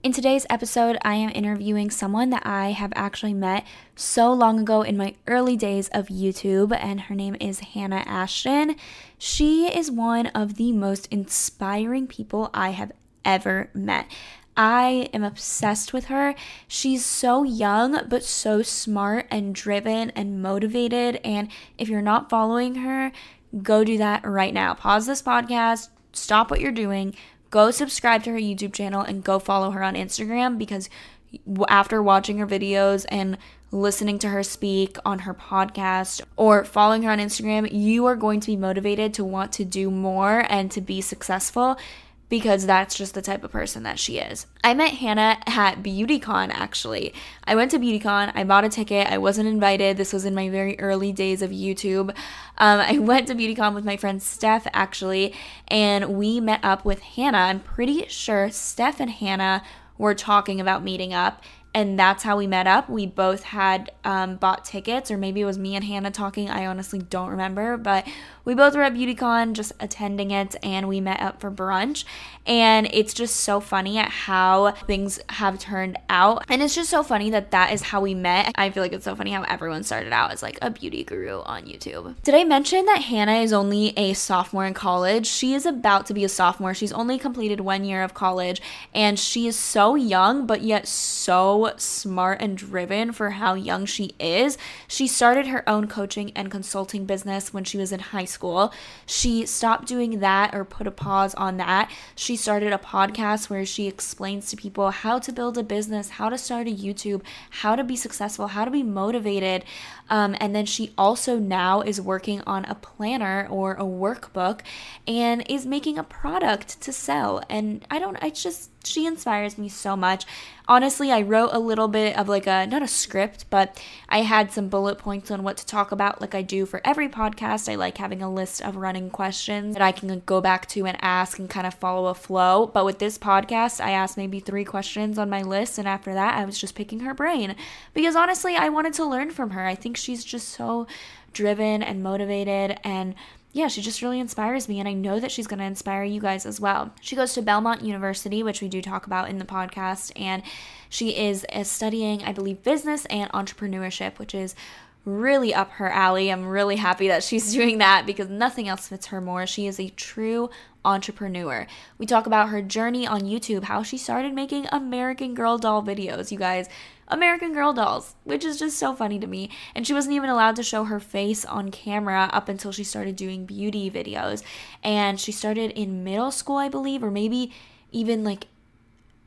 In today's episode, I am interviewing someone that I have actually met so long ago in my early days of YouTube, and her name is Hannah Ashton. She is one of the most inspiring people I have ever met. I am obsessed with her. She's so young, but so smart and driven and motivated. And if you're not following her, go do that right now. Pause this podcast, stop what you're doing, go subscribe to her YouTube channel, and go follow her on Instagram because after watching her videos and listening to her speak on her podcast or following her on Instagram, you are going to be motivated to want to do more and to be successful because that's just the type of person that she is. I met Hannah at BeautyCon actually. I went to BeautyCon, I bought a ticket, I wasn't invited. This was in my very early days of YouTube. Um, I went to BeautyCon with my friend Steph actually, and we met up with Hannah. I'm pretty sure Steph and Hannah were talking about meeting up and that's how we met up. We both had um, bought tickets, or maybe it was me and Hannah talking. I honestly don't remember, but we both were at BeautyCon just attending it, and we met up for brunch. And it's just so funny at how things have turned out. And it's just so funny that that is how we met. I feel like it's so funny how everyone started out as like a beauty guru on YouTube. Did I mention that Hannah is only a sophomore in college? She is about to be a sophomore. She's only completed one year of college, and she is so young, but yet so smart and driven for how young she is. She started her own coaching and consulting business when she was in high school. She stopped doing that or put a pause on that. She started a podcast where she explains to people how to build a business, how to start a YouTube, how to be successful, how to be motivated. Um, and then she also now is working on a planner or a workbook and is making a product to sell. And I don't, I just, she inspires me so much. Honestly, I wrote a little bit of like a, not a script, but I had some bullet points on what to talk about, like I do for every podcast. I like having a list of running questions that I can go back to and ask and kind of follow a flow. But with this podcast, I asked maybe three questions on my list. And after that, I was just picking her brain because honestly, I wanted to learn from her. I think she's just so driven and motivated and yeah, she just really inspires me, and I know that she's going to inspire you guys as well. She goes to Belmont University, which we do talk about in the podcast, and she is uh, studying, I believe, business and entrepreneurship, which is really up her alley. I'm really happy that she's doing that because nothing else fits her more. She is a true entrepreneur. We talk about her journey on YouTube, how she started making American Girl doll videos, you guys. American Girl dolls, which is just so funny to me. And she wasn't even allowed to show her face on camera up until she started doing beauty videos. And she started in middle school, I believe, or maybe even like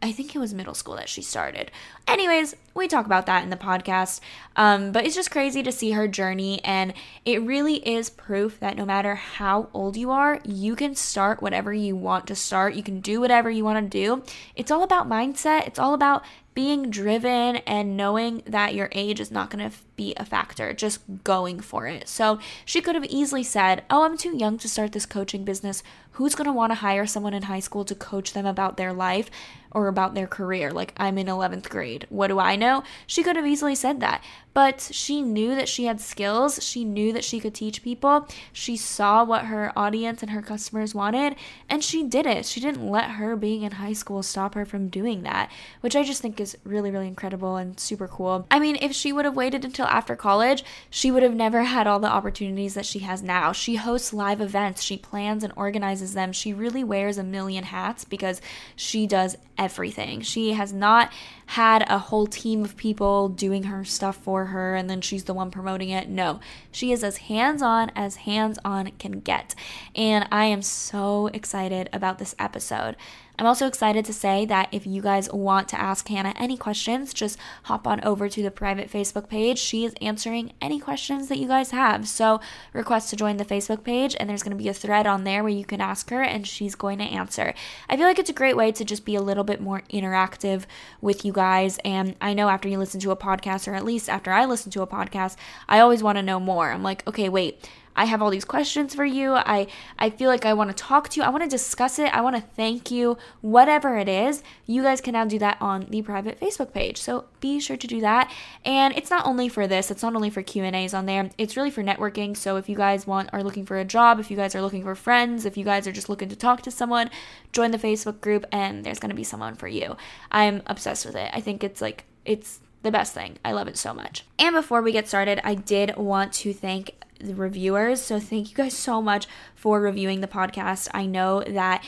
I think it was middle school that she started. Anyways, we talk about that in the podcast. Um, but it's just crazy to see her journey. And it really is proof that no matter how old you are, you can start whatever you want to start. You can do whatever you want to do. It's all about mindset, it's all about being driven and knowing that your age is not going to be a factor, just going for it. So she could have easily said, Oh, I'm too young to start this coaching business. Who's going to want to hire someone in high school to coach them about their life or about their career? Like, I'm in 11th grade. What do I know? She could have easily said that. but she knew that she had skills. She knew that she could teach people. She saw what her audience and her customers wanted, and she did it. She didn't let her being in high school stop her from doing that, which I just think is really, really incredible and super cool. I mean, if she would have waited until after college, she would have never had all the opportunities that she has now. She hosts live events, she plans and organizes them. She really wears a million hats because she does everything. She has not had a whole team of people doing her stuff for her and then she's the one promoting it. No, she is as hands on as hands on can get. And I am so excited about this episode. I'm also excited to say that if you guys want to ask Hannah any questions, just hop on over to the private Facebook page. She is answering any questions that you guys have. So, request to join the Facebook page, and there's going to be a thread on there where you can ask her, and she's going to answer. I feel like it's a great way to just be a little bit more interactive with you guys. And I know after you listen to a podcast, or at least after I listen to a podcast, I always want to know more. I'm like, okay, wait I have all these questions for you. I I feel like I want to talk to you. I want to discuss it. I want to thank you. Whatever it is, you guys can now do that on the private Facebook page. So be sure to do that. And it's not only for this. It's not only for Q&As on there. It's really for networking. So if you guys want are looking for a job, if you guys are looking for friends, if you guys are just looking to talk to someone, join the Facebook group and there's going to be someone for you. I'm obsessed with it. I think it's like it's the best thing. I love it so much. And before we get started, I did want to thank the reviewers. So thank you guys so much for reviewing the podcast. I know that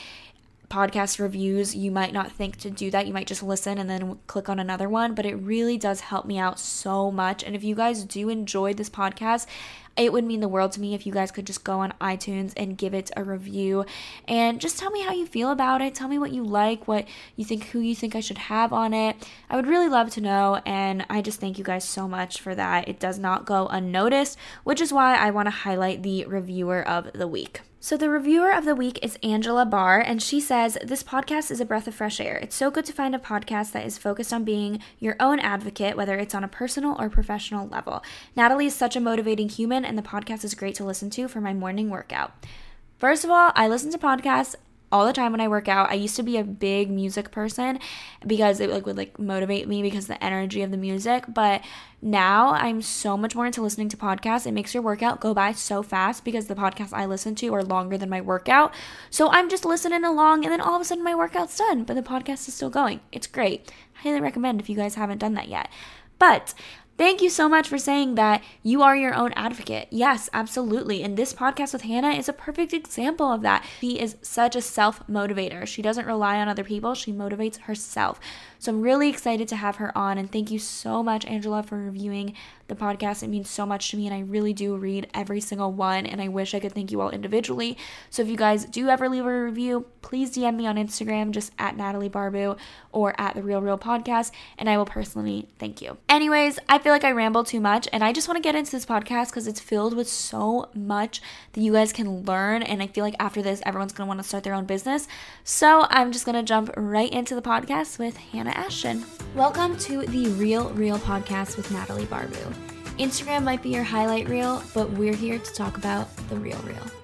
podcast reviews, you might not think to do that. You might just listen and then click on another one, but it really does help me out so much. And if you guys do enjoy this podcast, it would mean the world to me if you guys could just go on iTunes and give it a review and just tell me how you feel about it. Tell me what you like, what you think, who you think I should have on it. I would really love to know. And I just thank you guys so much for that. It does not go unnoticed, which is why I want to highlight the reviewer of the week. So, the reviewer of the week is Angela Barr, and she says, This podcast is a breath of fresh air. It's so good to find a podcast that is focused on being your own advocate, whether it's on a personal or professional level. Natalie is such a motivating human, and the podcast is great to listen to for my morning workout. First of all, I listen to podcasts all the time when I work out. I used to be a big music person because it like would like motivate me because the energy of the music, but now I'm so much more into listening to podcasts. It makes your workout go by so fast because the podcasts I listen to are longer than my workout. So I'm just listening along and then all of a sudden my workout's done, but the podcast is still going. It's great. highly recommend if you guys haven't done that yet. But Thank you so much for saying that you are your own advocate. Yes, absolutely. And this podcast with Hannah is a perfect example of that. She is such a self motivator. She doesn't rely on other people, she motivates herself. So I'm really excited to have her on. And thank you so much, Angela, for reviewing the podcast. It means so much to me, and I really do read every single one. And I wish I could thank you all individually. So if you guys do ever leave a review, please DM me on Instagram, just at Natalie Barbu or at the Real Reel Podcast, and I will personally thank you. Anyways, I feel like I ramble too much, and I just want to get into this podcast because it's filled with so much that you guys can learn. And I feel like after this, everyone's going to want to start their own business. So I'm just going to jump right into the podcast with Hannah Ashton. Welcome to the Real Reel podcast with Natalie Barbu. Instagram might be your highlight reel, but we're here to talk about the real real.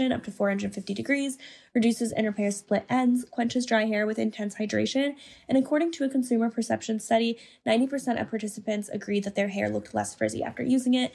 up to 450 degrees, reduces and repairs split ends, quenches dry hair with intense hydration, and according to a consumer perception study, 90% of participants agreed that their hair looked less frizzy after using it.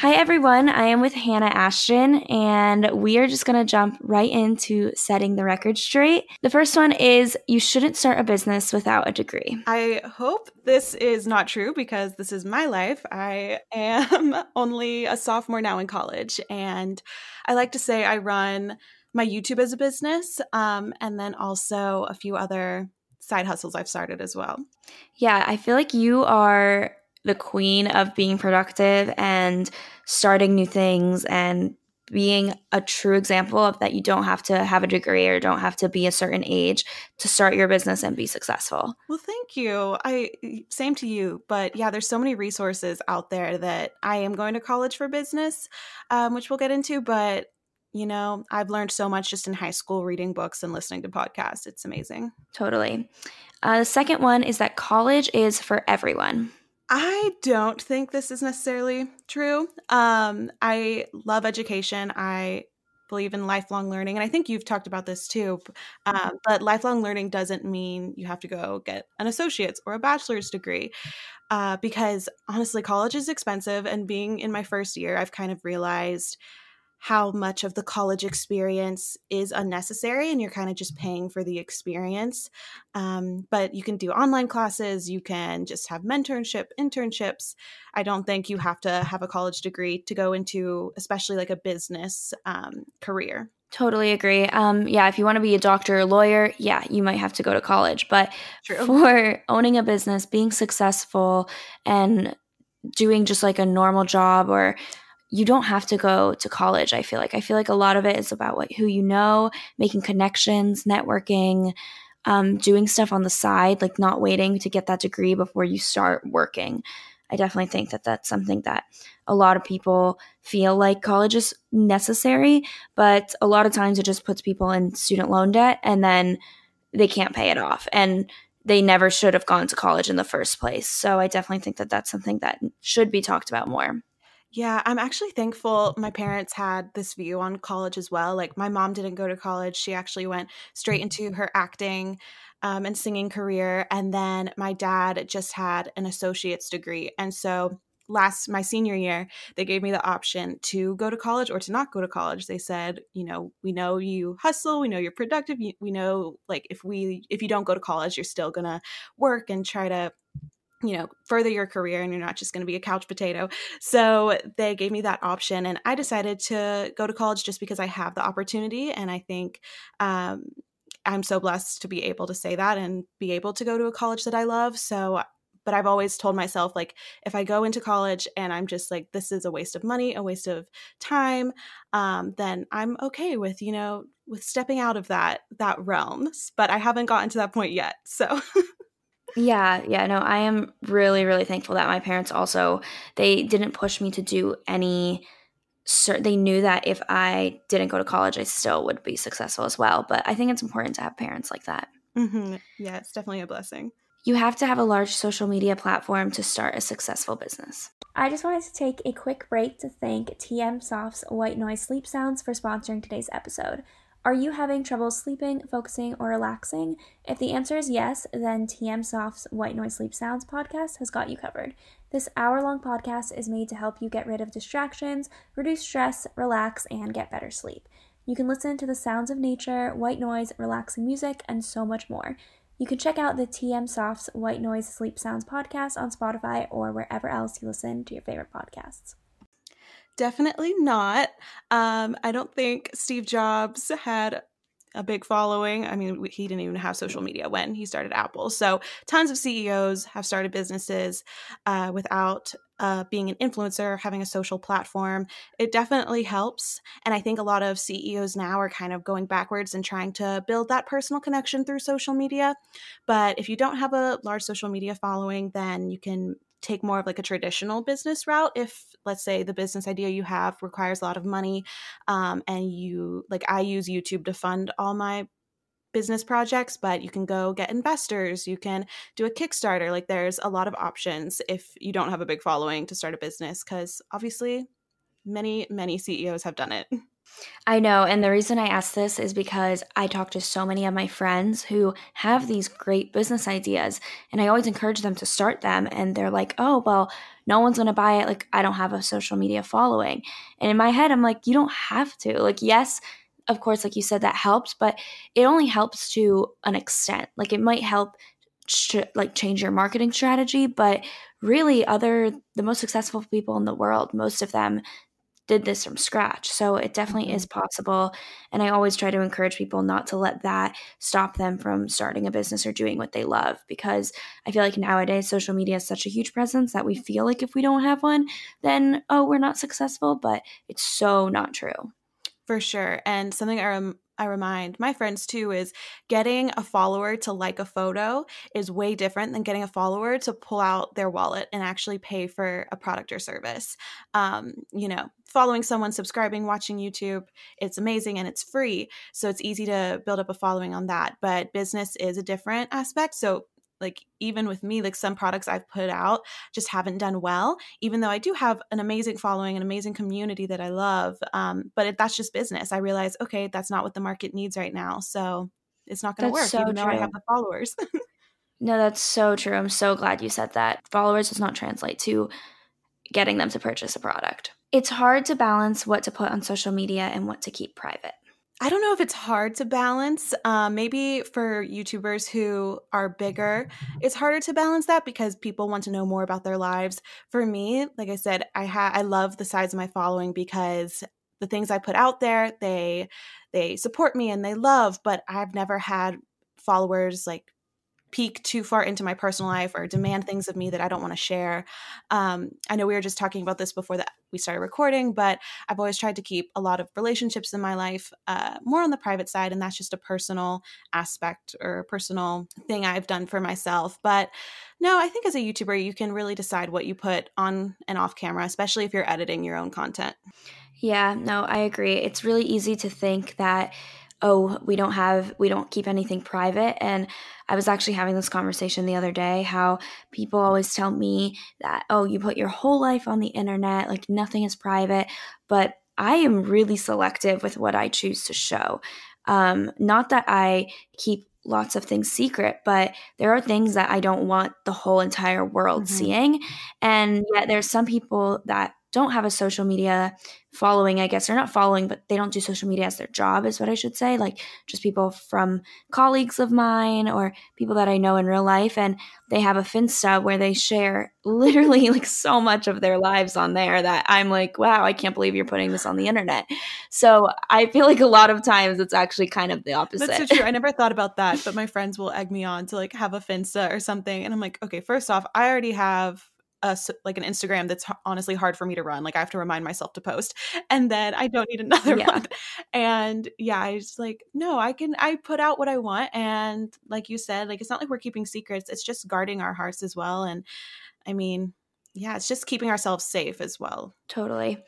Hi, everyone. I am with Hannah Ashton, and we are just going to jump right into setting the record straight. The first one is you shouldn't start a business without a degree. I hope this is not true because this is my life. I am only a sophomore now in college, and I like to say I run my YouTube as a business um, and then also a few other side hustles I've started as well. Yeah, I feel like you are the queen of being productive and starting new things and being a true example of that you don't have to have a degree or don't have to be a certain age to start your business and be successful. Well, thank you. I same to you, but yeah, there's so many resources out there that I am going to college for business, um, which we'll get into. But you know, I've learned so much just in high school reading books and listening to podcasts. It's amazing. Totally. Uh, the second one is that college is for everyone. I don't think this is necessarily true. Um, I love education. I believe in lifelong learning. And I think you've talked about this too. Um, but lifelong learning doesn't mean you have to go get an associate's or a bachelor's degree. Uh, because honestly, college is expensive. And being in my first year, I've kind of realized how much of the college experience is unnecessary and you're kind of just paying for the experience. Um, but you can do online classes, you can just have mentorship, internships. I don't think you have to have a college degree to go into, especially like a business um, career. Totally agree. Um, yeah, if you want to be a doctor or lawyer, yeah, you might have to go to college. But True. for owning a business, being successful, and doing just like a normal job or you don't have to go to college i feel like. I feel like a lot of it is about what who you know making connections networking um, doing stuff on the side like not waiting to get that degree before you start working. I definitely think that that's something that a lot of people feel like college is necessary but a lot of times it just puts people in student loan debt and then they can't pay it off and they never should have gone to college in the first place. So i definitely think that that's something that should be talked about more yeah, I'm actually thankful my parents had this view on college as well. Like, my mom didn't go to college, she actually went straight into her acting um, and singing career. And then my dad just had an associate's degree. And so, last my senior year they gave me the option to go to college or to not go to college they said you know we know you hustle we know you're productive we know like if we if you don't go to college you're still gonna work and try to you know, further your career and you're not just going to be a couch potato. So they gave me that option and I decided to go to college just because I have the opportunity. And I think um, I'm so blessed to be able to say that and be able to go to a college that I love. So but I've always told myself like if I go into college and I'm just like this is a waste of money, a waste of time, um, then I'm okay with you know with stepping out of that that realm. But I haven't gotten to that point yet, so. Yeah, yeah, no, I am really, really thankful that my parents also they didn't push me to do any cert- they knew that if I didn't go to college, I still would be successful as well. But I think it's important to have parents like that. Mm-hmm. Yeah, it's definitely a blessing. You have to have a large social media platform to start a successful business. I just wanted to take a quick break to thank TM Soft's White Noise Sleep Sounds for sponsoring today's episode. Are you having trouble sleeping, focusing, or relaxing? If the answer is yes, then TM Soft's White Noise Sleep Sounds podcast has got you covered. This hour long podcast is made to help you get rid of distractions, reduce stress, relax, and get better sleep. You can listen to the sounds of nature, white noise, relaxing music, and so much more. You can check out the TM Soft's White Noise Sleep Sounds podcast on Spotify or wherever else you listen to your favorite podcasts. Definitely not. Um, I don't think Steve Jobs had a big following. I mean, he didn't even have social media when he started Apple. So, tons of CEOs have started businesses uh, without uh, being an influencer, having a social platform. It definitely helps. And I think a lot of CEOs now are kind of going backwards and trying to build that personal connection through social media. But if you don't have a large social media following, then you can take more of like a traditional business route if let's say the business idea you have requires a lot of money um, and you like i use youtube to fund all my business projects but you can go get investors you can do a kickstarter like there's a lot of options if you don't have a big following to start a business because obviously many many ceos have done it I know. And the reason I ask this is because I talk to so many of my friends who have these great business ideas, and I always encourage them to start them. And they're like, oh, well, no one's going to buy it. Like, I don't have a social media following. And in my head, I'm like, you don't have to. Like, yes, of course, like you said, that helps, but it only helps to an extent. Like, it might help. like change your marketing strategy but really other the most successful people in the world most of them did this from scratch. So it definitely mm-hmm. is possible. And I always try to encourage people not to let that stop them from starting a business or doing what they love because I feel like nowadays social media is such a huge presence that we feel like if we don't have one, then, oh, we're not successful. But it's so not true. For sure. And something I rem- I remind my friends too is getting a follower to like a photo is way different than getting a follower to pull out their wallet and actually pay for a product or service. Um, you know, following someone, subscribing, watching YouTube, it's amazing and it's free. So it's easy to build up a following on that. But business is a different aspect. So like even with me like some products i've put out just haven't done well even though i do have an amazing following an amazing community that i love um, but it, that's just business. I realize okay that's not what the market needs right now so it's not going to work so even true. though i have the followers. No that's so true i'm so glad you said that. Followers does not translate to getting them to purchase a product. It's hard to balance what to put on social media and what to keep private I don't know if it's hard to balance. Um, maybe for YouTubers who are bigger, it's harder to balance that because people want to know more about their lives. For me, like I said, I ha- I love the size of my following because the things I put out there, they they support me and they love. But I've never had followers like peek too far into my personal life or demand things of me that I don't want to share. Um, I know we were just talking about this before that we started recording, but I've always tried to keep a lot of relationships in my life uh, more on the private side, and that's just a personal aspect or personal thing I've done for myself. But no, I think as a YouTuber, you can really decide what you put on and off camera, especially if you're editing your own content. Yeah, no, I agree. It's really easy to think that oh, we don't have, we don't keep anything private. And I was actually having this conversation the other day how people always tell me that, oh, you put your whole life on the internet, like nothing is private. But I am really selective with what I choose to show. Um, not that I keep lots of things secret, but there are things that I don't want the whole entire world mm-hmm. seeing. And yet there's some people that don't have a social media following, I guess, they're not following, but they don't do social media as their job, is what I should say. Like just people from colleagues of mine or people that I know in real life. And they have a Finsta where they share literally like so much of their lives on there that I'm like, wow, I can't believe you're putting this on the internet. So I feel like a lot of times it's actually kind of the opposite. That's so true. I never thought about that, but my friends will egg me on to like have a Finsta or something. And I'm like, okay, first off, I already have a, like an Instagram that's honestly hard for me to run. Like I have to remind myself to post, and then I don't need another yeah. one. And yeah, I just like no, I can I put out what I want, and like you said, like it's not like we're keeping secrets. It's just guarding our hearts as well. And I mean, yeah, it's just keeping ourselves safe as well. Totally.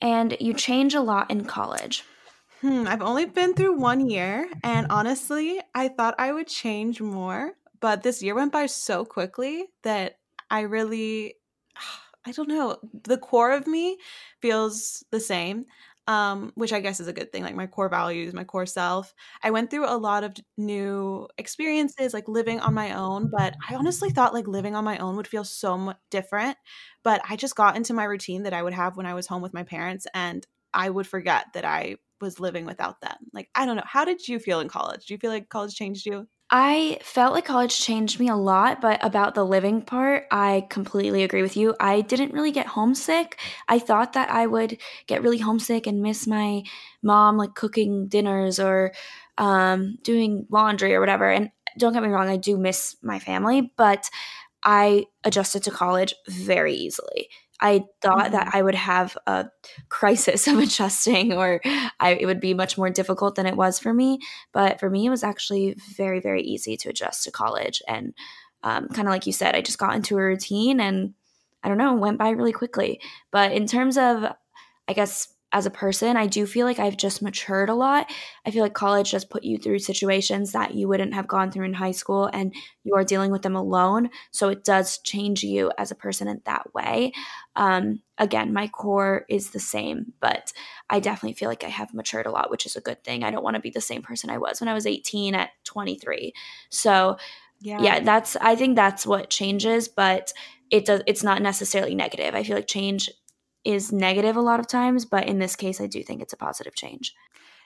And you change a lot in college. Hmm, I've only been through one year, and honestly, I thought I would change more, but this year went by so quickly that I really I don't know, the core of me feels the same. Um, which I guess is a good thing, like my core values, my core self. I went through a lot of new experiences, like living on my own, but I honestly thought like living on my own would feel so much different. But I just got into my routine that I would have when I was home with my parents, and I would forget that I was living without them. Like, I don't know. How did you feel in college? Do you feel like college changed you? I felt like college changed me a lot, but about the living part, I completely agree with you. I didn't really get homesick. I thought that I would get really homesick and miss my mom, like cooking dinners or um, doing laundry or whatever. And don't get me wrong, I do miss my family, but I adjusted to college very easily. I thought mm-hmm. that I would have a crisis of adjusting or I, it would be much more difficult than it was for me. But for me, it was actually very, very easy to adjust to college. And um, kind of like you said, I just got into a routine and I don't know, went by really quickly. But in terms of, I guess, as a person, I do feel like I've just matured a lot. I feel like college just put you through situations that you wouldn't have gone through in high school and you are dealing with them alone. So it does change you as a person in that way. Um, again, my core is the same, but I definitely feel like I have matured a lot, which is a good thing. I don't want to be the same person I was when I was 18 at 23. So yeah. yeah, that's I think that's what changes, but it does it's not necessarily negative. I feel like change is negative a lot of times, but in this case, I do think it's a positive change.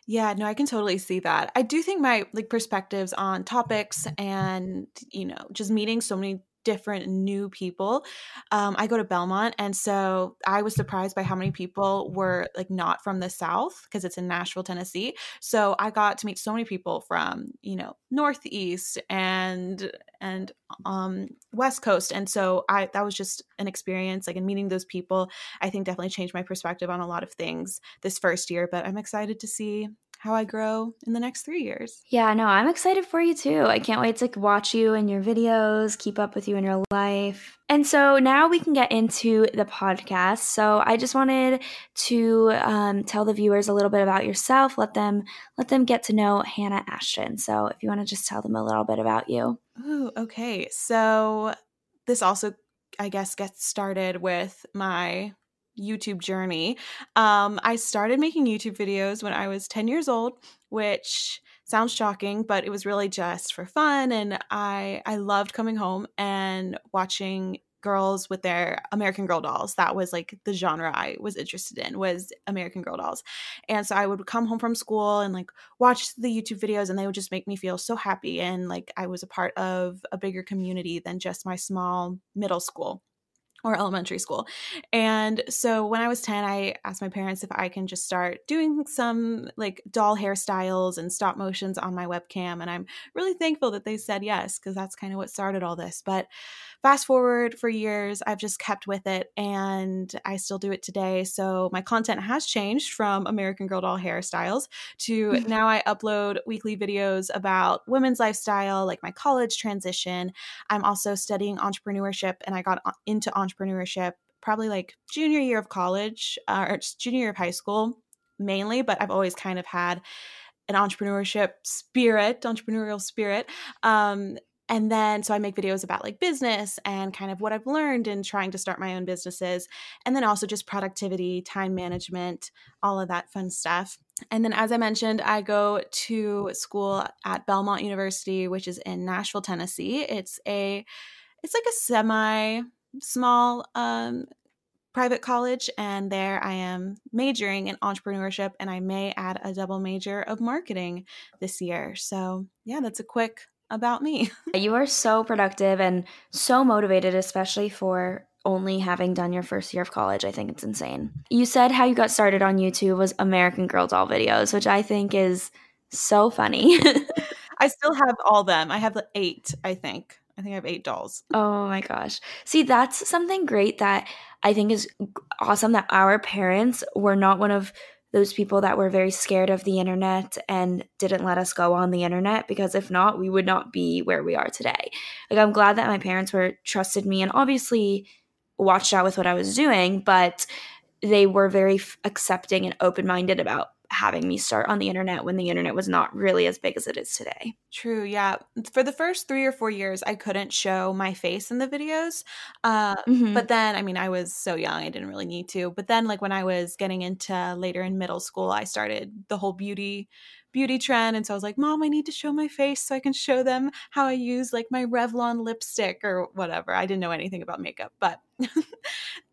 Yeah, no, I can totally see that. I do think my like perspectives on topics and you know just meeting so many different new people. Um, I go to Belmont, and so I was surprised by how many people were like not from the South because it's in Nashville, Tennessee. So I got to meet so many people from you know Northeast and and um, West Coast, and so I that was just an experience. Like in meeting those people, I think definitely changed my perspective on a lot of things this first year. But I'm excited to see how I grow in the next three years. Yeah, no, I'm excited for you too. I can't wait to like, watch you and your videos, keep up with you in your life. And so now we can get into the podcast. So I just wanted to um, tell the viewers a little bit about yourself. Let them let them get to know Hannah Ashton. So if you want to just tell them a little bit about you. Ooh, okay. So this also, I guess, gets started with my YouTube journey. Um, I started making YouTube videos when I was 10 years old, which sounds shocking, but it was really just for fun. And I I loved coming home and watching girls with their American Girl dolls. That was like the genre I was interested in was American Girl dolls. And so I would come home from school and like watch the YouTube videos and they would just make me feel so happy and like I was a part of a bigger community than just my small middle school or elementary school. And so when I was 10, I asked my parents if I can just start doing some like doll hairstyles and stop motions on my webcam. And I'm really thankful that they said yes, because that's kind of what started all this. But fast forward for years, I've just kept with it and I still do it today. So my content has changed from American Girl doll hairstyles to mm-hmm. now I upload weekly videos about women's lifestyle, like my college transition. I'm also studying entrepreneurship and I got into entrepreneurship probably like junior year of college uh, or junior year of high school mainly, but I've always kind of had an entrepreneurship spirit, entrepreneurial spirit. Um, and then so i make videos about like business and kind of what i've learned in trying to start my own businesses and then also just productivity time management all of that fun stuff and then as i mentioned i go to school at belmont university which is in nashville tennessee it's a it's like a semi small um private college, and there I am majoring in entrepreneurship, and I may add a double major of marketing this year. So, yeah, that's a quick about me. you are so productive and so motivated, especially for only having done your first year of college. I think it's insane. You said how you got started on YouTube was American Girl doll videos, which I think is so funny. I still have all them. I have eight, I think. I think I have eight dolls. Oh my gosh. See, that's something great that I think is awesome that our parents were not one of those people that were very scared of the internet and didn't let us go on the internet because if not, we would not be where we are today. Like, I'm glad that my parents were trusted me and obviously watched out with what I was doing, but they were very f- accepting and open minded about having me start on the internet when the internet was not really as big as it is today. True, yeah. For the first three or four years, I couldn't show my face in the videos. Uh, mm-hmm. But then, I mean, I was so young, I didn't really need to. But then, like, when I was getting into later in middle school, I started the whole beauty beauty trend. And so I was like, Mom, I need to show my face so I can show them how I use like my Revlon lipstick or whatever. I didn't know anything about makeup, but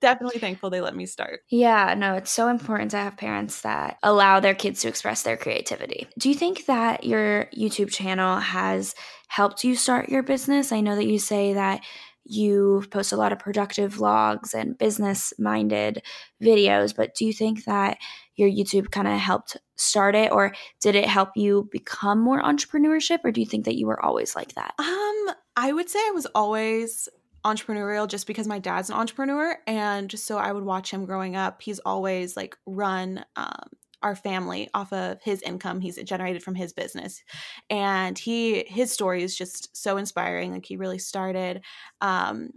definitely thankful they let me start. Yeah, no, it's so important to have parents that allow their kids to express their creativity. Do you think that your YouTube channel has helped you start your business? I know that you say that you post a lot of productive vlogs and business minded videos, but do you think that your YouTube kind of helped start it or did it help you become more entrepreneurship or do you think that you were always like that? Um, I would say I was always entrepreneurial just because my dad's an entrepreneur and so I would watch him growing up. He's always like run um, our family off of his income he's generated from his business and he his story is just so inspiring like he really started um,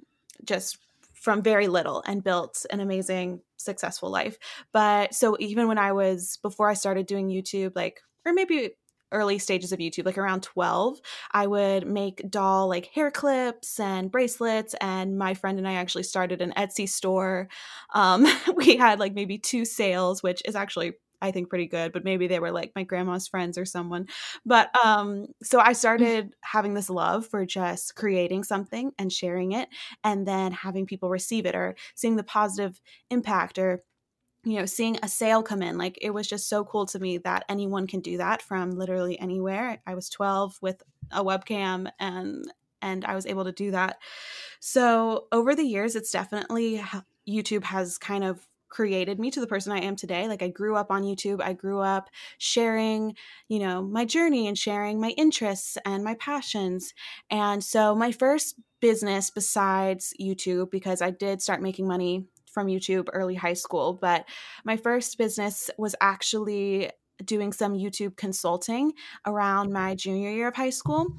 just from very little and built an amazing successful life but so even when i was before i started doing youtube like or maybe early stages of YouTube, like around 12, I would make doll like hair clips and bracelets. And my friend and I actually started an Etsy store. Um, we had like maybe two sales, which is actually I think pretty good, but maybe they were like my grandma's friends or someone. But um so I mm. started having this love for just creating something and sharing it and then having people receive it or seeing the positive impact or you know, seeing a sale come in, like it was just so cool to me that anyone can do that from literally anywhere. I was 12 with a webcam and and I was able to do that. So, over the years it's definitely YouTube has kind of created me to the person I am today. Like I grew up on YouTube. I grew up sharing, you know, my journey and sharing my interests and my passions. And so my first business besides YouTube because I did start making money from YouTube early high school. But my first business was actually doing some YouTube consulting around my junior year of high school.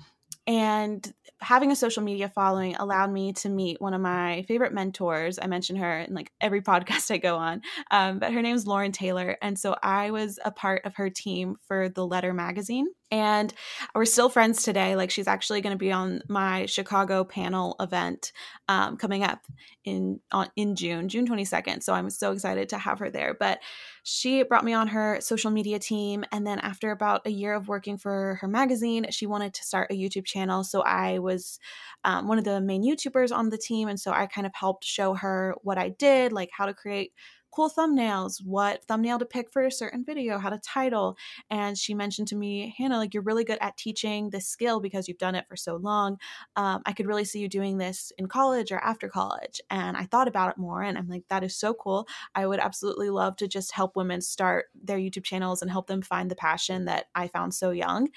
And having a social media following allowed me to meet one of my favorite mentors. I mention her in like every podcast I go on, um, but her name is Lauren Taylor. And so I was a part of her team for the Letter magazine and we're still friends today like she's actually going to be on my chicago panel event um, coming up in on, in june june 22nd so i'm so excited to have her there. But she brought me on her social media team and then after about a year of working for her magazine she wanted to start a youtube channel. So i was um, one of the main youtubers on the team and so i kind of helped show her what i did like how to create cool thumbnails, what thumbnail to pick for a certain video, how to title. And she mentioned to me, Hannah, like you're really good at teaching this skill because you've done it for so long. Um, I could really see you doing this in college or after college. And I thought about it more and I'm like, that is so cool. I would absolutely love to just help women start their YouTube channels and help them find the passion that I found so young.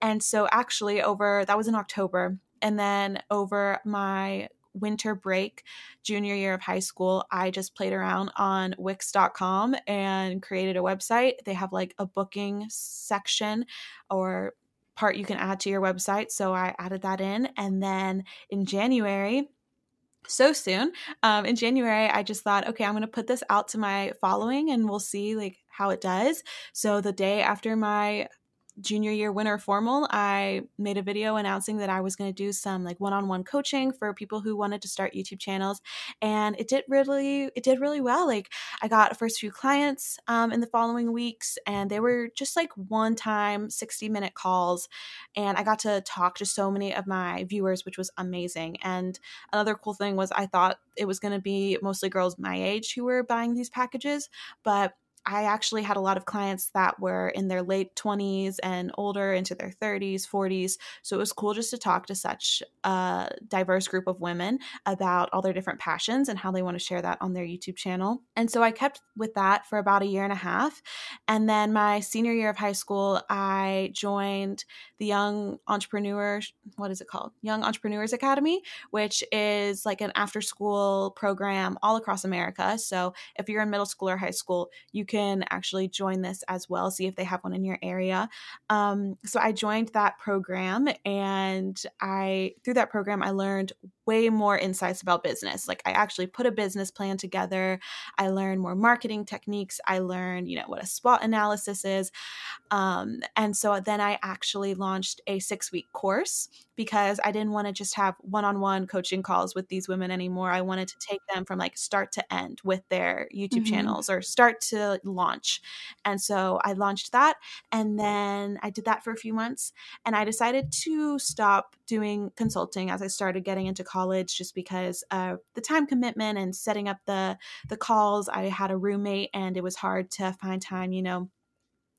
And so actually over that was in October. And then over my winter break, junior year of high school, I just played around on Wix.com and created a website. They have like a booking section or part you can add to your website. So I added that in. And then in January, so soon um, in january i just thought okay i'm going to put this out to my following and we'll see like how it does so the day after my junior year winter formal, I made a video announcing that I was going to do some like one-on-one coaching for people who wanted to start YouTube channels, and it did really it did really well. Like I got first few clients um, in the following weeks, and they were just like one-time sixty-minute calls, and I got to talk to so many of my viewers, which was amazing. And another cool thing was I thought it was going to be mostly girls my age who were buying these packages, but I actually had a lot of clients that were in their late 20s and older into their 30s, 40s. So it was cool just to talk to such a diverse group of women about all their different passions and how they want to share that on their YouTube channel. And so I kept with that for about a year and a half. And then my senior year of high school, I joined the Young Entrepreneur, what is it called? Young Entrepreneurs Academy, which is like an after school program all across America. So if you're in middle school or high school, you can can actually join this as well, see if they have one in your area. Um, so I joined that program, and I through that program I learned way more insights about business. Like I actually put a business plan together. I learned more marketing techniques. I learned, you know, what a SWOT analysis is. Um, and so then I actually launched a six week course because I didn't want to just have one on one coaching calls with these women anymore. I wanted to take them from like start to end with their YouTube mm-hmm. channels or start to launch. And so I launched that. And then I did that for a few months. And I decided to stop doing consulting as I started getting into college just because the time commitment and setting up the the calls. I had a roommate and it was hard to find time, you know,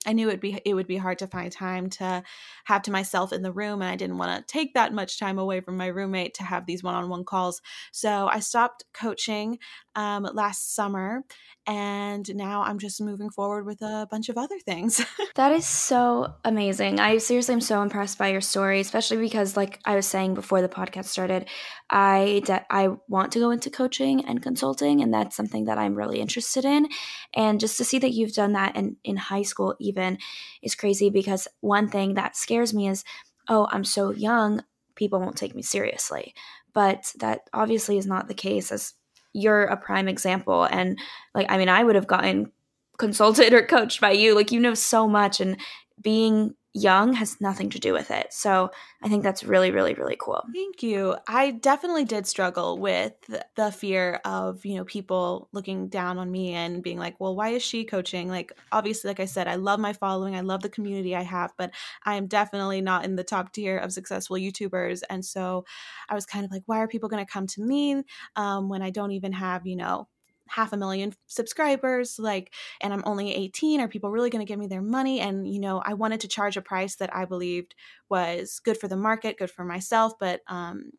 I knew it'd be it would be hard to find time to have to myself in the room and I didn't want to take that much time away from my roommate to have these one-on-one calls. So I stopped coaching um, last summer and now I'm just moving forward with a bunch of other things. that is so amazing. I seriously am so impressed by your story, especially because like I was saying before the podcast started, I de- I want to go into coaching and consulting and that's something that I'm really interested in and just to see that you've done that in in high school even is crazy because one thing that scares me is oh, I'm so young, people won't take me seriously. But that obviously is not the case as you're a prime example and like i mean i would have gotten consulted or coached by you like you know so much and being young has nothing to do with it. So I think that's really, really, really cool. Thank you. I definitely did struggle with the fear of, you know, people looking down on me and being like, well, why is she coaching? Like, obviously, like I said, I love my following, I love the community I have, but I am definitely not in the top tier of successful YouTubers. And so I was kind of like, why are people going to come to me um, when I don't even have, you know, half a million subscribers like and i'm only 18 are people really going to give me their money? And you know i wanted to charge a price that i believed was good for the market good for myself but um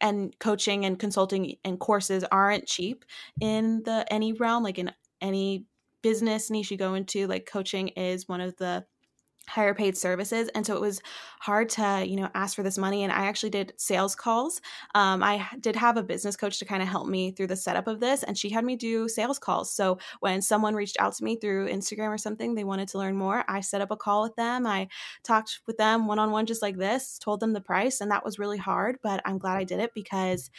and coaching and consulting and courses aren't cheap in the any realm like in any business niche you go into like coaching is one of the higher paid services and so it was hard to you know ask for this money and i actually did sales calls. Um, i did have a business coach to kind of help me through the setup of this and she had me do sales calls. So when someone reached out to me through instagram or something they wanted to learn more i set up a call with them i talked with them one-on-one just like this told them the price and that was really hard but i'm glad i did it because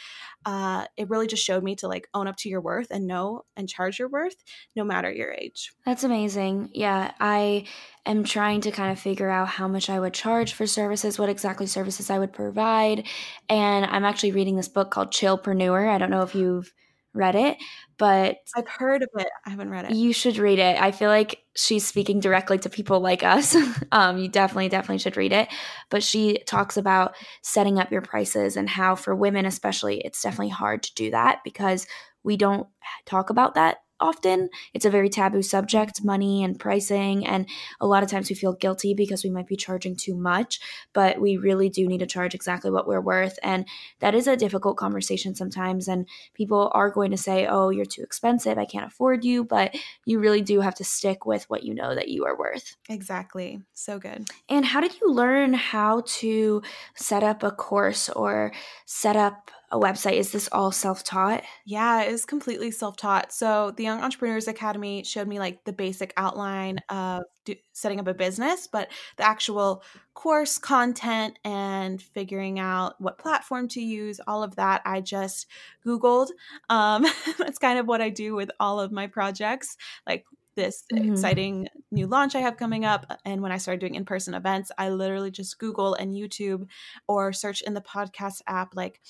uh, it really just showed me to like own up to your worth and know and charge your worth no matter your age. That's amazing. Yeah i am trying to kind of figure out how much I would charge for services, what exactly services I would provide. And I'm actually reading this book called Chillpreneur. I don't know if you've read it, but I've heard of it. I haven't read it. You should read it. I feel like she's speaking directly to people like us. um, you definitely, definitely should read it. But she talks about setting up your prices and how, for women especially, it's definitely hard to do that because we don't talk about that often. It's a very taboo subject, money and pricing. And a lot of times we feel guilty because we might be charging too much, but we really do need to charge exactly what we're worth. And that is a difficult conversation sometimes. And people are going to say, oh, you're too expensive. I can't afford you. But you really do have to stick with what you know that you are worth. Exactly. So good. And how did you learn how to set up a course or set up a website. Is this all self taught? Yeah, it is completely self taught. So the Young Entrepreneurs Academy showed me like the basic outline of do, setting up a business, but the actual course content and figuring out what platform to use, all of that, I just Googled. Um, that's kind of what I do with all of my projects. Like this mm-hmm. exciting new launch I have coming up. And when I started doing in person events, I literally just Google and YouTube or search in the podcast app, like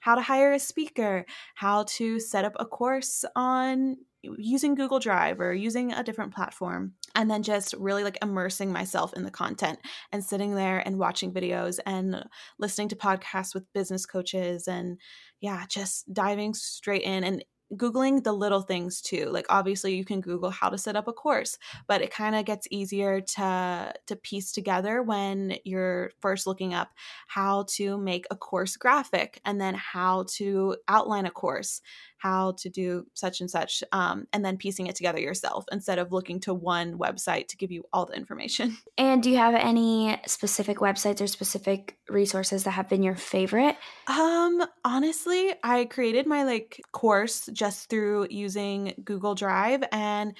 how to hire a speaker, how to set up a course on using Google Drive or using a different platform and then just really like immersing myself in the content and sitting there and watching videos and listening to podcasts with business coaches and yeah, just diving straight in and googling the little things too like obviously you can google how to set up a course but it kind of gets easier to to piece together when you're first looking up how to make a course graphic and then how to outline a course how to do such and such, um, and then piecing it together yourself instead of looking to one website to give you all the information. And do you have any specific websites or specific resources that have been your favorite? Um, honestly, I created my like course just through using Google Drive and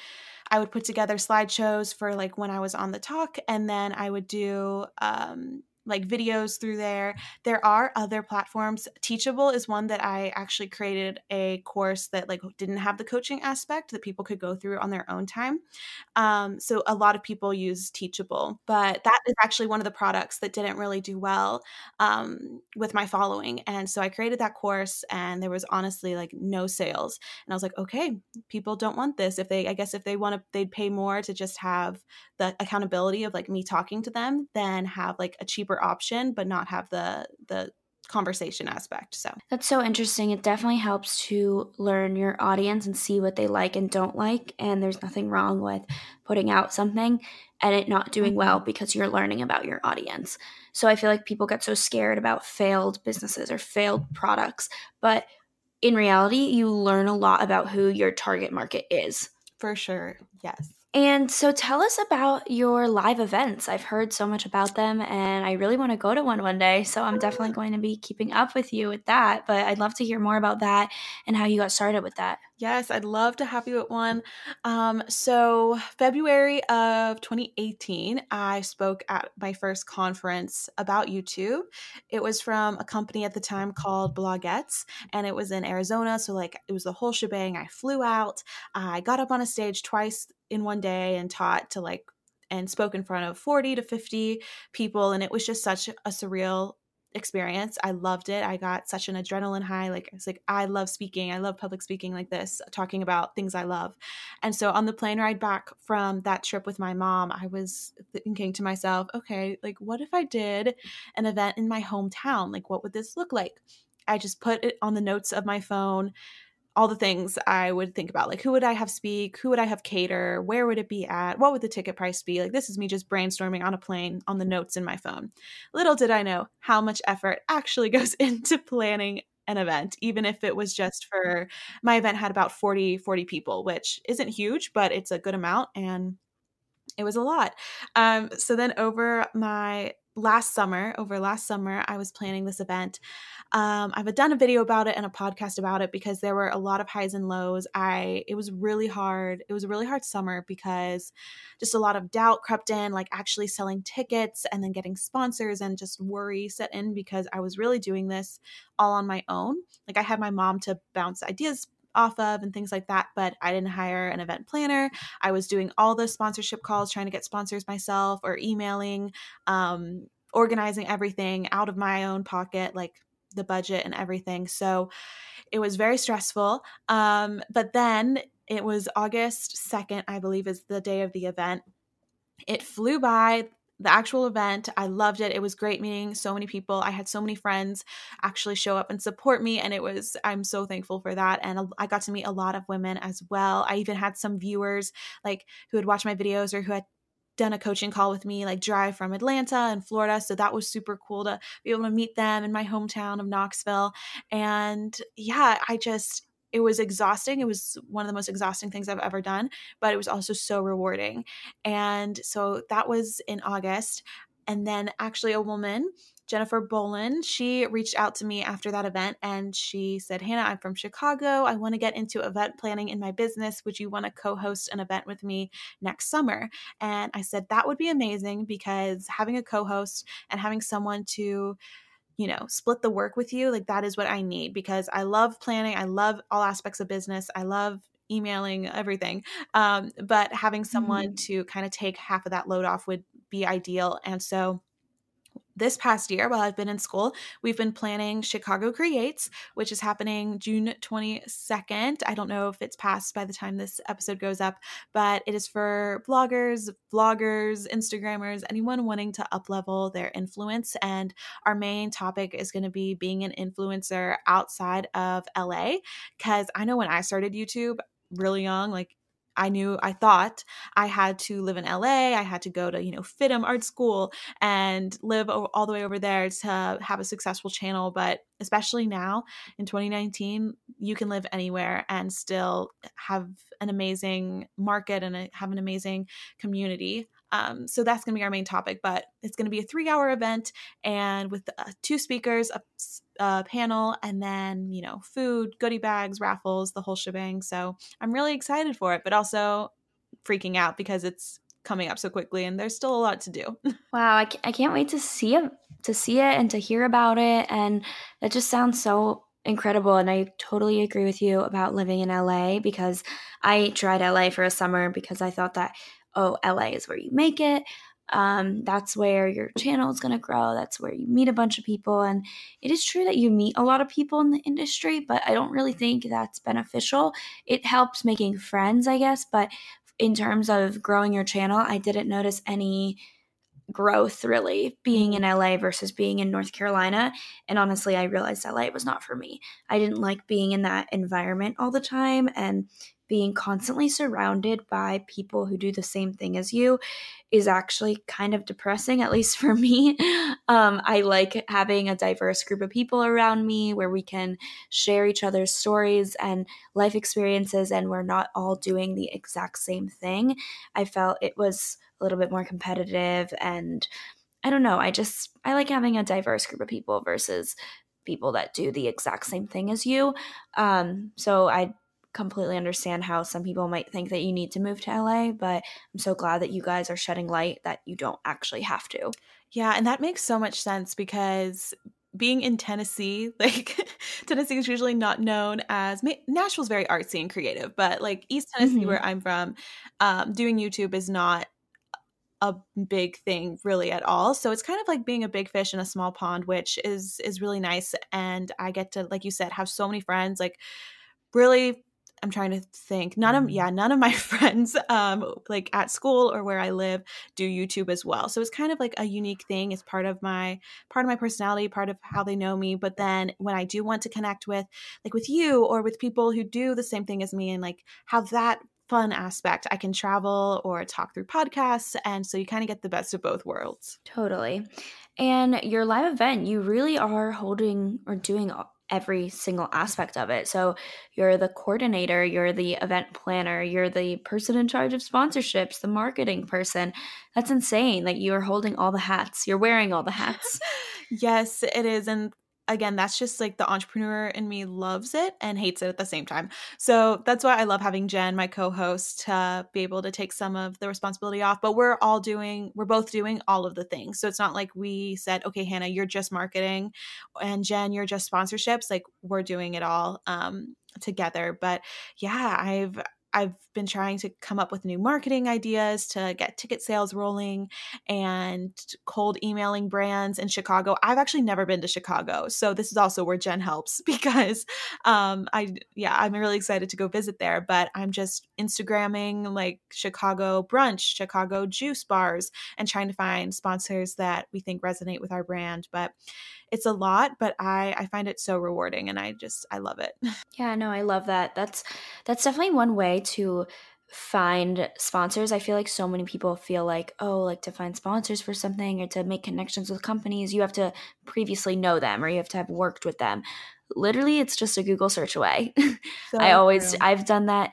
I would put together slideshows for like when I was on the talk, and then I would do um, like videos through there. There are other platforms. Teachable is one that I actually created a course that like didn't have the coaching aspect that people could go through on their own time. Um, so a lot of people use Teachable, but that is actually one of the products that didn't really do well um, with my following. And so I created that course, and there was honestly like no sales. And I was like, okay, people don't want this. If they, I guess, if they want to, they'd pay more to just have the accountability of like me talking to them than have like a cheaper option but not have the the conversation aspect. So that's so interesting. It definitely helps to learn your audience and see what they like and don't like. And there's nothing wrong with putting out something and it not doing well mm-hmm. because you're learning about your audience. So I feel like people get so scared about failed businesses or failed products. But in reality, you learn a lot about who your target market is. For sure. Yes. And so tell us about your live events. I've heard so much about them and I really want to go to one one day. So I'm definitely going to be keeping up with you with that. But I'd love to hear more about that and how you got started with that. Yes, I'd love to have you at one. Um, so, February of 2018, I spoke at my first conference about YouTube. It was from a company at the time called Blogettes, and it was in Arizona. So, like, it was the whole shebang. I flew out, I got up on a stage twice in one day and taught to like and spoke in front of 40 to 50 people and it was just such a surreal experience. I loved it. I got such an adrenaline high. Like it's like I love speaking. I love public speaking like this, talking about things I love. And so on the plane ride back from that trip with my mom, I was thinking to myself, okay, like what if I did an event in my hometown? Like what would this look like? I just put it on the notes of my phone all the things I would think about, like who would I have speak, who would I have cater, where would it be at, what would the ticket price be? Like this is me just brainstorming on a plane on the notes in my phone. Little did I know how much effort actually goes into planning an event even if it was just for my event had about 40 40 people which isn't huge but it's a good amount and it was a lot um, so then over my last summer, over last summer, I was planning this event. Um, I've done a video about it and a podcast about it because there were a lot of highs and lows. I it was really hard. It was a really hard summer because just a lot of doubt crept in, like actually selling tickets and then getting sponsors and just worry set in because I was really doing this all on my own. Like I had my mom to bounce ideas off of and things like that. But I didn't hire an event planner. I was doing all the sponsorship calls, trying to get sponsors myself or emailing, um, organizing everything out of my own pocket, like the budget and everything. So it was very stressful. Um, but then it was August 2nd, I believe, is the day of the event. It flew by the actual event. I loved it. It was great meeting so many people. I had so many friends actually show up and support me. And it was, I'm so thankful for that. And I got to meet a lot of women as well. I even had some viewers like who had watched my videos or who had done a coaching call with me, like drive from Atlanta and Florida. So that was super cool to be able to meet them in my hometown of Knoxville. And yeah, I just, it was exhausting. It was one of the most exhausting things I've ever done, but it was also so rewarding. And so that was in August. And then actually, a woman, Jennifer Bolin, she reached out to me after that event and she said, Hannah, I'm from Chicago. I want to get into event planning in my business. Would you want to co host an event with me next summer? And I said, that would be amazing because having a co host and having someone to you know, split the work with you, like that is what I need because I love planning. I love all aspects of business. I love emailing, everything. Um, but having someone Mhm. to kind of take half of that load off would be ideal. And so this past year while I've been in school, we've been planning Chicago Creates, which is happening June 22nd. I don't know if it's passed by the time this episode goes up, but it is for bloggers, vloggers, Instagrammers, anyone wanting to uplevel their influence. And our main topic is going to be being an influencer outside of LA. Because I know when I started YouTube really young, like I knew I thought I had to live in LA. I had to go to, you know, FIDM art school and live all the way over there to have a successful channel. But especially now in 2019, you can live anywhere and still have an amazing market and have an amazing community. Um, so that's going to be our main topic, but it's going to be a three hour event and with uh, two speakers, a, a, panel, and then, you know, food, goodie bags, raffles, the whole shebang. So I'm really excited for it, but also freaking out because it's coming up so quickly and there's still a lot to do. wow, I, I can't wait to see it, to see it and to hear about it. And it just sounds so incredible and I totally agree with you about living in LA because I tried LA for a summer because I thought that oh, LA is where you make it. Um, that's where your channel is going to grow. That's where you meet a bunch of people. And it is true that you meet a lot of people in the industry, but I don't really think that's beneficial. It helps making friends, I guess. But in terms of growing your channel, I didn't notice any growth really being in LA versus being in North Carolina. And honestly, I realized LA was not for me. I didn't like being in that environment all the time. And being constantly surrounded by people who do the same thing as you is actually kind of depressing, at least for me. Um, I like having a diverse group of people around me where we can share each other's stories and life experiences, and we're not all doing the exact same thing. I felt it was a little bit more competitive, and I don't know. I just, I like having a diverse group of people versus people that do the exact same thing as you. Um, so I completely understand how some people might think that you need to move to LA, but I'm so glad that you guys are shedding light that you don't actually have to. Yeah, and that makes so much sense because being in Tennessee, like Tennessee is usually not known as Nashville's very artsy and creative, but like East Tennessee, mm-hmm. where I'm from, um, doing YouTube is not a big thing really at all. So it's kind of like being a big fish in a small pond, which is is really nice. And I get to, like you said, have so many friends, like really I'm trying to think. None of yeah, none of my friends um like at school or where I live do YouTube as well. So it's kind of like a unique thing. It's part of my part of my personality, part of how they know me. But then when I do want to connect with like with you or with people who do the same thing as me and like have that fun aspect, I can travel or talk through podcasts and so you kind of get the best of both worlds. Totally. And your live event, you really are holding or doing every single aspect of it. So you're the coordinator, you're the event planner, you're the person in charge of sponsorships, the marketing person. That's insane. Like you're holding all the hats. You're wearing all the hats. yes, it is. And again, that's just like the entrepreneur in me loves it and hates it at the same time. So that's why I love having Jen, my co host, to be able to take some of the responsibility off. But we're all doing, we're both doing all of the things. So it's not like we said, okay, Hannah, you're just marketing and Jen, you're just sponsorships. Like we're doing it all um, together. But yeah, I've, I've been trying to come up with new marketing ideas to get ticket sales rolling and cold emailing brands in Chicago. I've actually never been to Chicago, so this is also where Jen helps because um, I yeah I'm really excited to go visit there. But I'm just Instagramming like Chicago brunch, Chicago juice bars, and trying to find sponsors that we think resonate with our brand. But it's a lot, but I I find it so rewarding, and I just I love it. Yeah, no, I love that. That's that's definitely one way to find sponsors. I feel like so many people feel like, oh, like to find sponsors for something or to make connections with companies, you have to previously know them or you have to have worked with them. Literally, it's just a Google search away. So I always, true. I've done that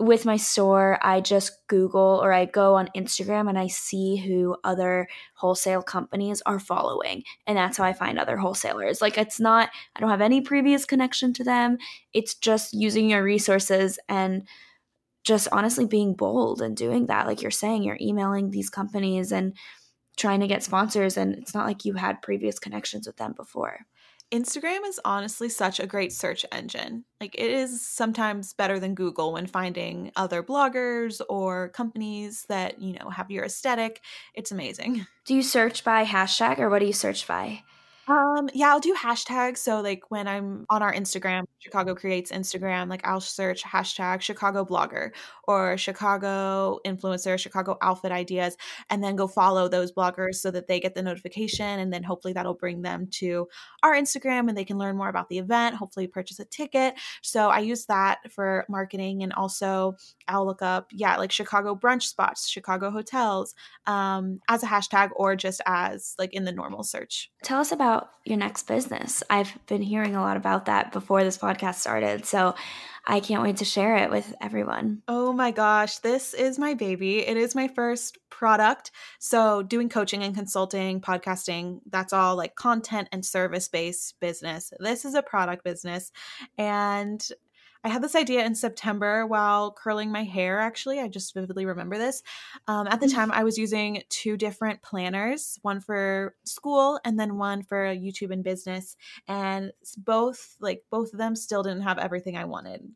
with my store. I just Google or I go on Instagram and I see who other wholesale companies are following. And that's how I find other wholesalers. Like, it's not, I don't have any previous connection to them. It's just using your resources and just honestly being bold and doing that. Like you're saying, you're emailing these companies and trying to get sponsors, and it's not like you had previous connections with them before. Instagram is honestly such a great search engine. Like it is sometimes better than Google when finding other bloggers or companies that, you know, have your aesthetic. It's amazing. Do you search by hashtag or what do you search by? Um, yeah, I'll do hashtags. So like when I'm on our Instagram, Chicago Creates Instagram, like I'll search hashtag Chicago blogger or Chicago influencer, Chicago outfit ideas, and then go follow those bloggers so that they get the notification. And then hopefully that'll bring them to our Instagram and they can learn more about the event, hopefully purchase a ticket. So I use that for marketing. And also I'll look up, yeah, like Chicago brunch spots, Chicago hotels um, as a hashtag or just as like in the normal search. Tell us about about your next business. I've been hearing a lot about that before this podcast started. So I can't wait to share it with everyone. Oh my gosh, this is my baby. It is my first product. So, doing coaching and consulting, podcasting, that's all like content and service based business. This is a product business. And I had this idea in September while curling my hair, actually. I just vividly remember this. Um, at the mm. time, I was using two different planners one for school and then one for YouTube and business. And both, like, both of them still didn't have everything I wanted.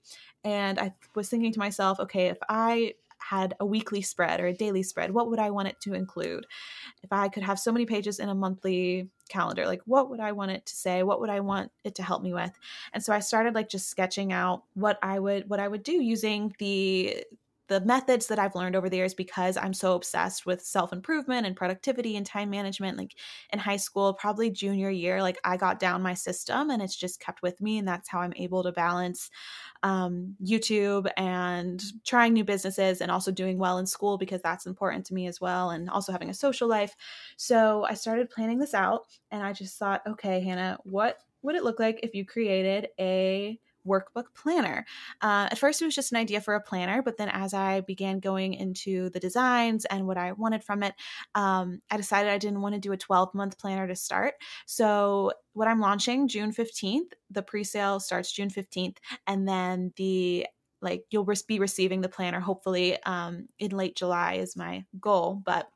And I was thinking to myself, okay, if I had a weekly spread or a daily spread, what would I want it to include? If I could have so many pages in a monthly calendar, like what would I want it to say? What would I want it to help me with? And so I started like just sketching out what I would what I would do using the the methods that I've learned over the years because I'm so obsessed with self improvement and productivity and time management. Like in high school, probably junior year, like I got down my system and it's just kept with me. And that's how I'm able to balance um, YouTube and trying new businesses and also doing well in school because that's important to me as well. And also having a social life. So I started planning this out and I just thought, okay, Hannah, what would it look like if you created a workbook planner. Uh, at first, it was just an idea for a planner, but then as I began going into the designs and what I wanted from it, um, I decided I didn't want to do a 12 month planner to start. So, what I'm launching June 15th, the pre sale starts June 15th, and then the like you'll be receiving the planner hopefully um, in late July is my goal, but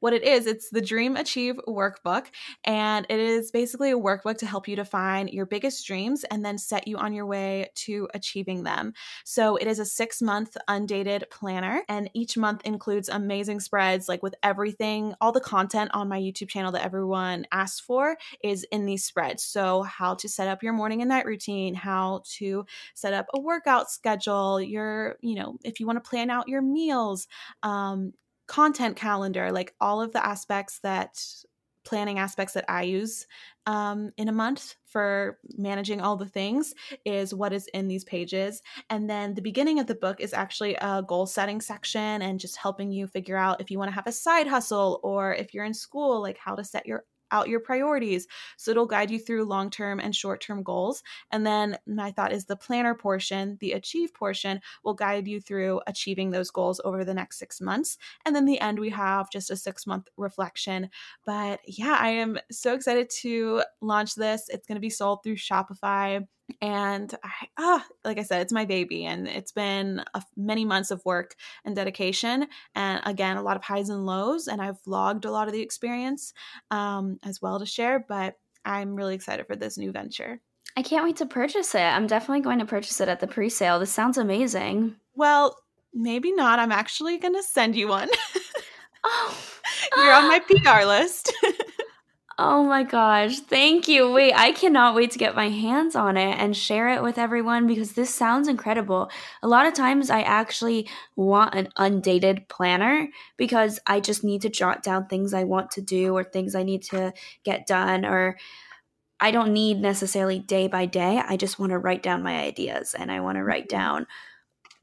what it is, it's the Dream Achieve workbook. And it is basically a workbook to help you define your biggest dreams and then set you on your way to achieving them. So it is a six month undated planner. And each month includes amazing spreads, like with everything, all the content on my YouTube channel that everyone asks for is in these spreads. So, how to set up your morning and night routine, how to set up a workout schedule, your, you know, if you want to plan out your meals, um, content calendar, like all of the aspects that planning aspects that I use um, in a month for managing all the things is what is in these pages. And then the beginning of the book is actually a goal setting section and just helping you figure out if you want to have a side hustle or if you're in school, like how to set your out your priorities. So it'll guide you through long term and short term goals. And then my thought is the planner portion, the achieve portion, will guide you through achieving those goals over the next six months. And then the end, we have just a six month reflection. But yeah, I am so excited to launch this. It's going to be sold through Shopify and I, ah, like I said, it's my baby, and it's been a, many months of work and dedication, and again, a lot of highs and lows. And I've vlogged a lot of the experience um, as well to share. But I'm really excited for this new venture. I can't wait to purchase it. I'm definitely going to purchase it at the pre-sale. This sounds amazing. Well, maybe not. I'm actually going to send you one. oh, you're on my PR list. Oh my gosh, thank you. Wait, I cannot wait to get my hands on it and share it with everyone because this sounds incredible. A lot of times I actually want an undated planner because I just need to jot down things I want to do or things I need to get done or I don't need necessarily day by day. I just want to write down my ideas and I want to write mm-hmm. down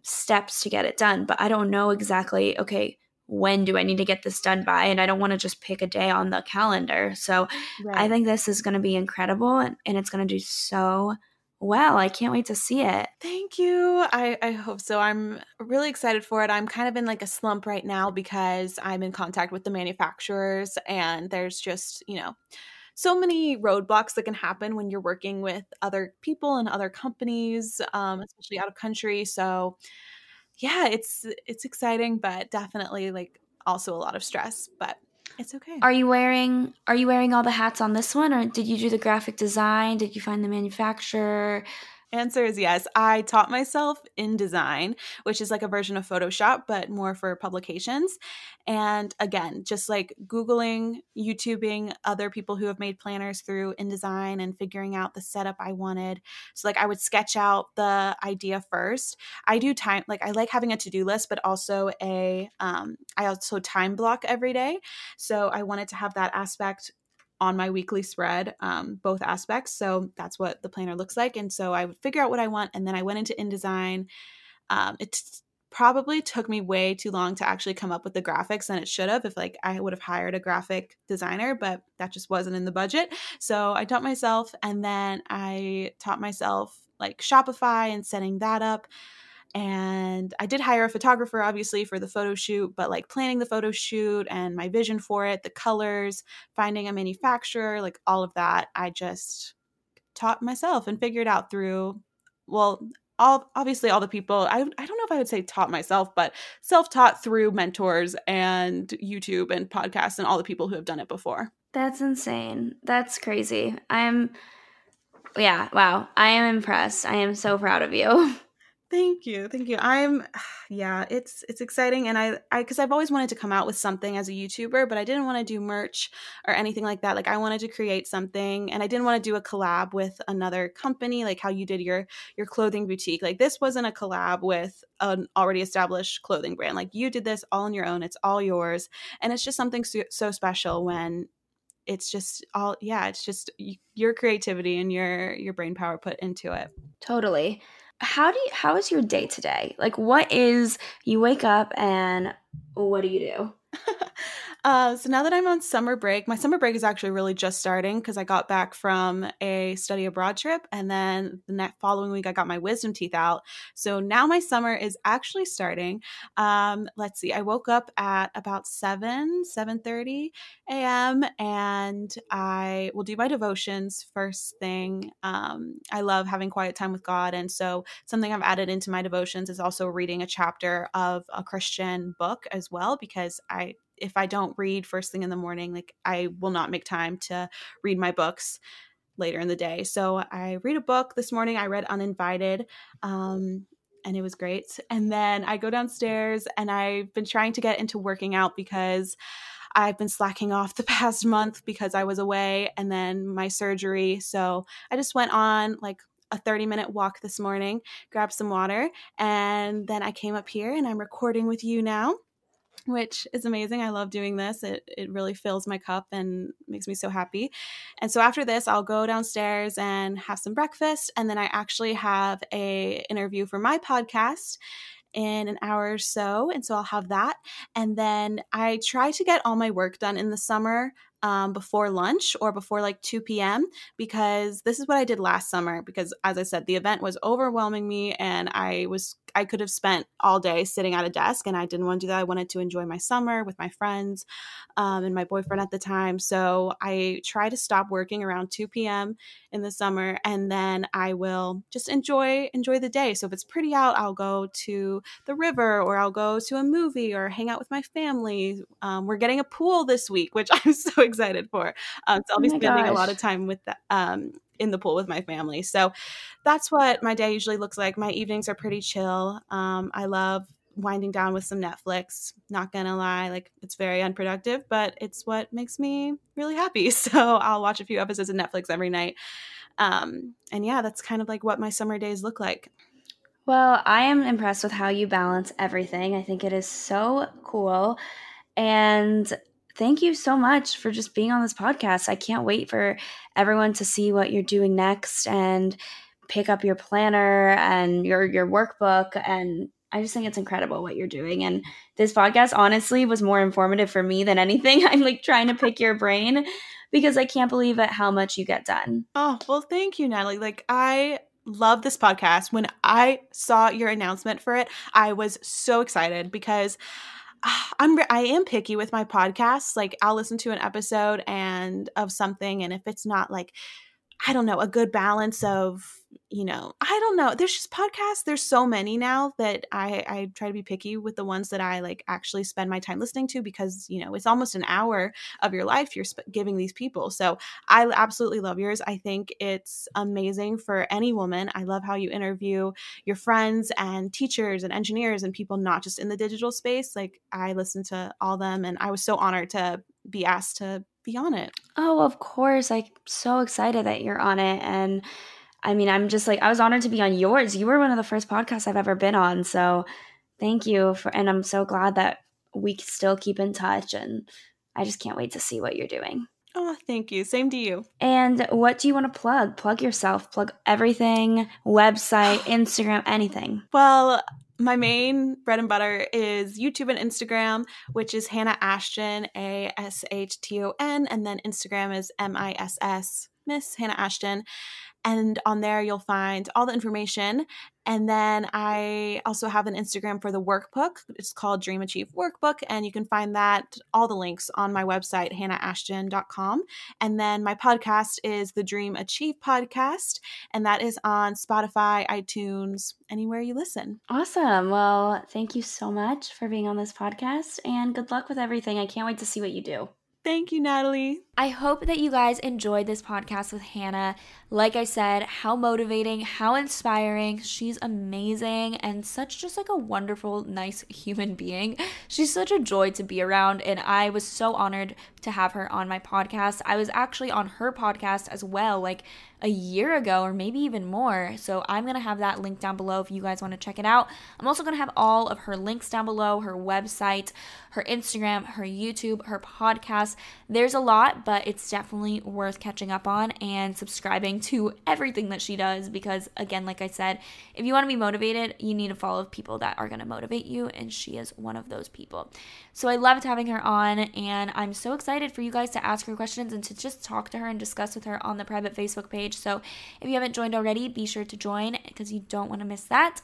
steps to get it done, but I don't know exactly, okay, when do I need to get this done by? And I don't want to just pick a day on the calendar. So right. I think this is going to be incredible and, and it's going to do so well. I can't wait to see it. Thank you. I, I hope so. I'm really excited for it. I'm kind of in like a slump right now because I'm in contact with the manufacturers and there's just, you know, so many roadblocks that can happen when you're working with other people and other companies, um, especially out of country. So yeah, it's it's exciting, but definitely like also a lot of stress. But It's okay. Are you wearing are you wearing all the hats on this one or did you do the graphic design? Did you find the manufacturer? Answer is yes. I taught myself InDesign, which is like a version of Photoshop, but more for publications. And again, just like Googling, YouTubing other people who have made planners through InDesign and figuring out the setup I wanted. So, like, I would sketch out the idea first. I do time, like, I like having a to do list, but also a, um, I also time block every day. So, I wanted to have that aspect on my weekly spread, um, both aspects. So that's what the planner looks like. And so I would figure out what I want, and then I went into InDesign. Um, it probably took me way too long to actually come up with the graphics than it should have if like I would have hired a graphic designer, but that just wasn't in the budget. So I taught myself, and then I taught myself like Shopify and setting that up. And I did hire a photographer, obviously, for the photo shoot, but like planning the photo shoot and my vision for it, the colors, finding a manufacturer, like all of that, I just taught myself and figured out through, well, all obviously all the people I, I don't know if i would say taught myself but self-taught through mentors and youtube and podcasts and all the people who have done it before. That's insane. That's crazy. I'm yeah wow. I am impressed. I am so proud of you Thank you. Thank you. I'm yeah, it's it's exciting and I I cuz I've always wanted to come out with something as a YouTuber, but I didn't want to do merch or anything like that. Like I wanted to create something and I didn't want to do a collab with another company like how you did your your clothing boutique. Like this wasn't a collab with an already established clothing brand. Like you did this all on your own. It's all yours. And it's just something so, so special when it's just all yeah, it's just your creativity and your your brain power put into it. Totally how do you how is your day today? Like what is you wake up and what do you do Uh, so now that I'm on summer break, my summer break is actually really just starting because I got back from a study abroad trip, and then the next following week I got my wisdom teeth out. So now my summer is actually starting. Um, let's see, I woke up at about seven, seven thirty a.m. and I will do my devotions first thing. Um, I love having quiet time with God, and so something I've added into my devotions is also reading a chapter of a Christian book as well because I if I don't read first thing in the morning, like I will not make time to read my books later in the day. So I read a book this morning. I read Uninvited. Um, and it was great. And then I go downstairs and I've been trying to get into working out because I've been slacking off the past month because I was away and then my surgery. So I just went on like a 30 minute walk this morning, grabbed some water, and then I came up here and I'm recording with you now which is amazing. I love doing this. It it really fills my cup and makes me so happy. And so after this, I'll go downstairs and have some breakfast and then I actually have a interview for my podcast in an hour or so. And so I'll have that. And then I try to get all my work done in the summer um, before lunch or before like 2 p.m. because this is what I did last summer. Because as I said, the event was overwhelming me and I was I could have spent all day sitting at a desk and I didn't want to do that. I wanted to enjoy my summer with my friends um, and my boyfriend at the time. So I try to stop working around 2 p.m. in the summer and then I will just enjoy enjoy the day. So if it's pretty out, I'll go to the river or I'll go to a movie or hang out with my family. Um, we're getting a pool this week, which I'm so excited for. Um, so I'll be oh spending gosh. a lot of time with that um, in the pool with my family. So that's what my day usually looks like. My evenings are pretty chill. Um, I love winding down with some Netflix. Not gonna lie, like it's very unproductive, but it's what makes me really happy. So I'll watch a few episodes of Netflix every night. Um, and yeah, that's kind of like what my summer days look like. Well, I am impressed with how you balance everything. I think it is so cool. And thank you so much for just being on this podcast. I can't wait for everyone to see what you're doing next and pick up your planner and your your workbook and I just think it's incredible what you're doing and this podcast honestly was more informative for me than anything. I'm like trying to pick your brain because I can't believe at how much you get done. Oh, well thank you Natalie. Like I love this podcast. When I saw your announcement for it, I was so excited because Ah, I'm I am picky with my podcasts. Like I'll listen to an episode and of something and if it's not like I don't know, a good balance of you know, I don't know. There's just podcasts. There's so many now that I I try to be picky with the ones that I like actually spend my time listening to because you know it's almost an hour of your life you're sp- giving these people. So I absolutely love yours. I think it's amazing for any woman. I love how you interview your friends and teachers and engineers and people not just in the digital space. Like I listen to all them, and I was so honored to be asked to be on it. Oh, of course. I'm so excited that you're on it. And I mean, I'm just like, I was honored to be on yours. You were one of the first podcasts I've ever been on. So thank you for, and I'm so glad that we still keep in touch. And I just can't wait to see what you're doing. Oh, thank you. Same to you. And what do you want to plug? Plug yourself, plug everything, website, Instagram, anything. Well, my main bread and butter is YouTube and Instagram, which is Hannah Ashton, A S H T O N, and then Instagram is M I S S, Miss Hannah Ashton. And on there, you'll find all the information. And then I also have an Instagram for the workbook. It's called Dream Achieve Workbook. And you can find that, all the links on my website, hannahashton.com. And then my podcast is the Dream Achieve Podcast. And that is on Spotify, iTunes, anywhere you listen. Awesome. Well, thank you so much for being on this podcast. And good luck with everything. I can't wait to see what you do. Thank you, Natalie. I hope that you guys enjoyed this podcast with Hannah. Like I said, how motivating, how inspiring. She's amazing and such just like a wonderful, nice human being. She's such a joy to be around, and I was so honored to have her on my podcast. I was actually on her podcast as well, like a year ago or maybe even more. So I'm going to have that link down below if you guys want to check it out. I'm also going to have all of her links down below her website, her Instagram, her YouTube, her podcast. There's a lot, but it's definitely worth catching up on and subscribing to everything that she does because, again, like I said, if you want to be motivated, you need to follow people that are going to motivate you, and she is one of those people. So I loved having her on, and I'm so excited for you guys to ask her questions and to just talk to her and discuss with her on the private Facebook page. So if you haven't joined already, be sure to join because you don't want to miss that.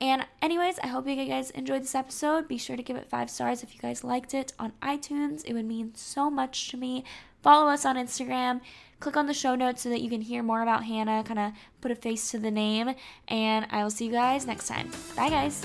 And, anyways, I hope you guys enjoyed this episode. Be sure to give it five stars if you guys liked it on iTunes. It would mean so much to me. Follow us on Instagram. Click on the show notes so that you can hear more about Hannah, kind of put a face to the name. And I will see you guys next time. Bye, guys.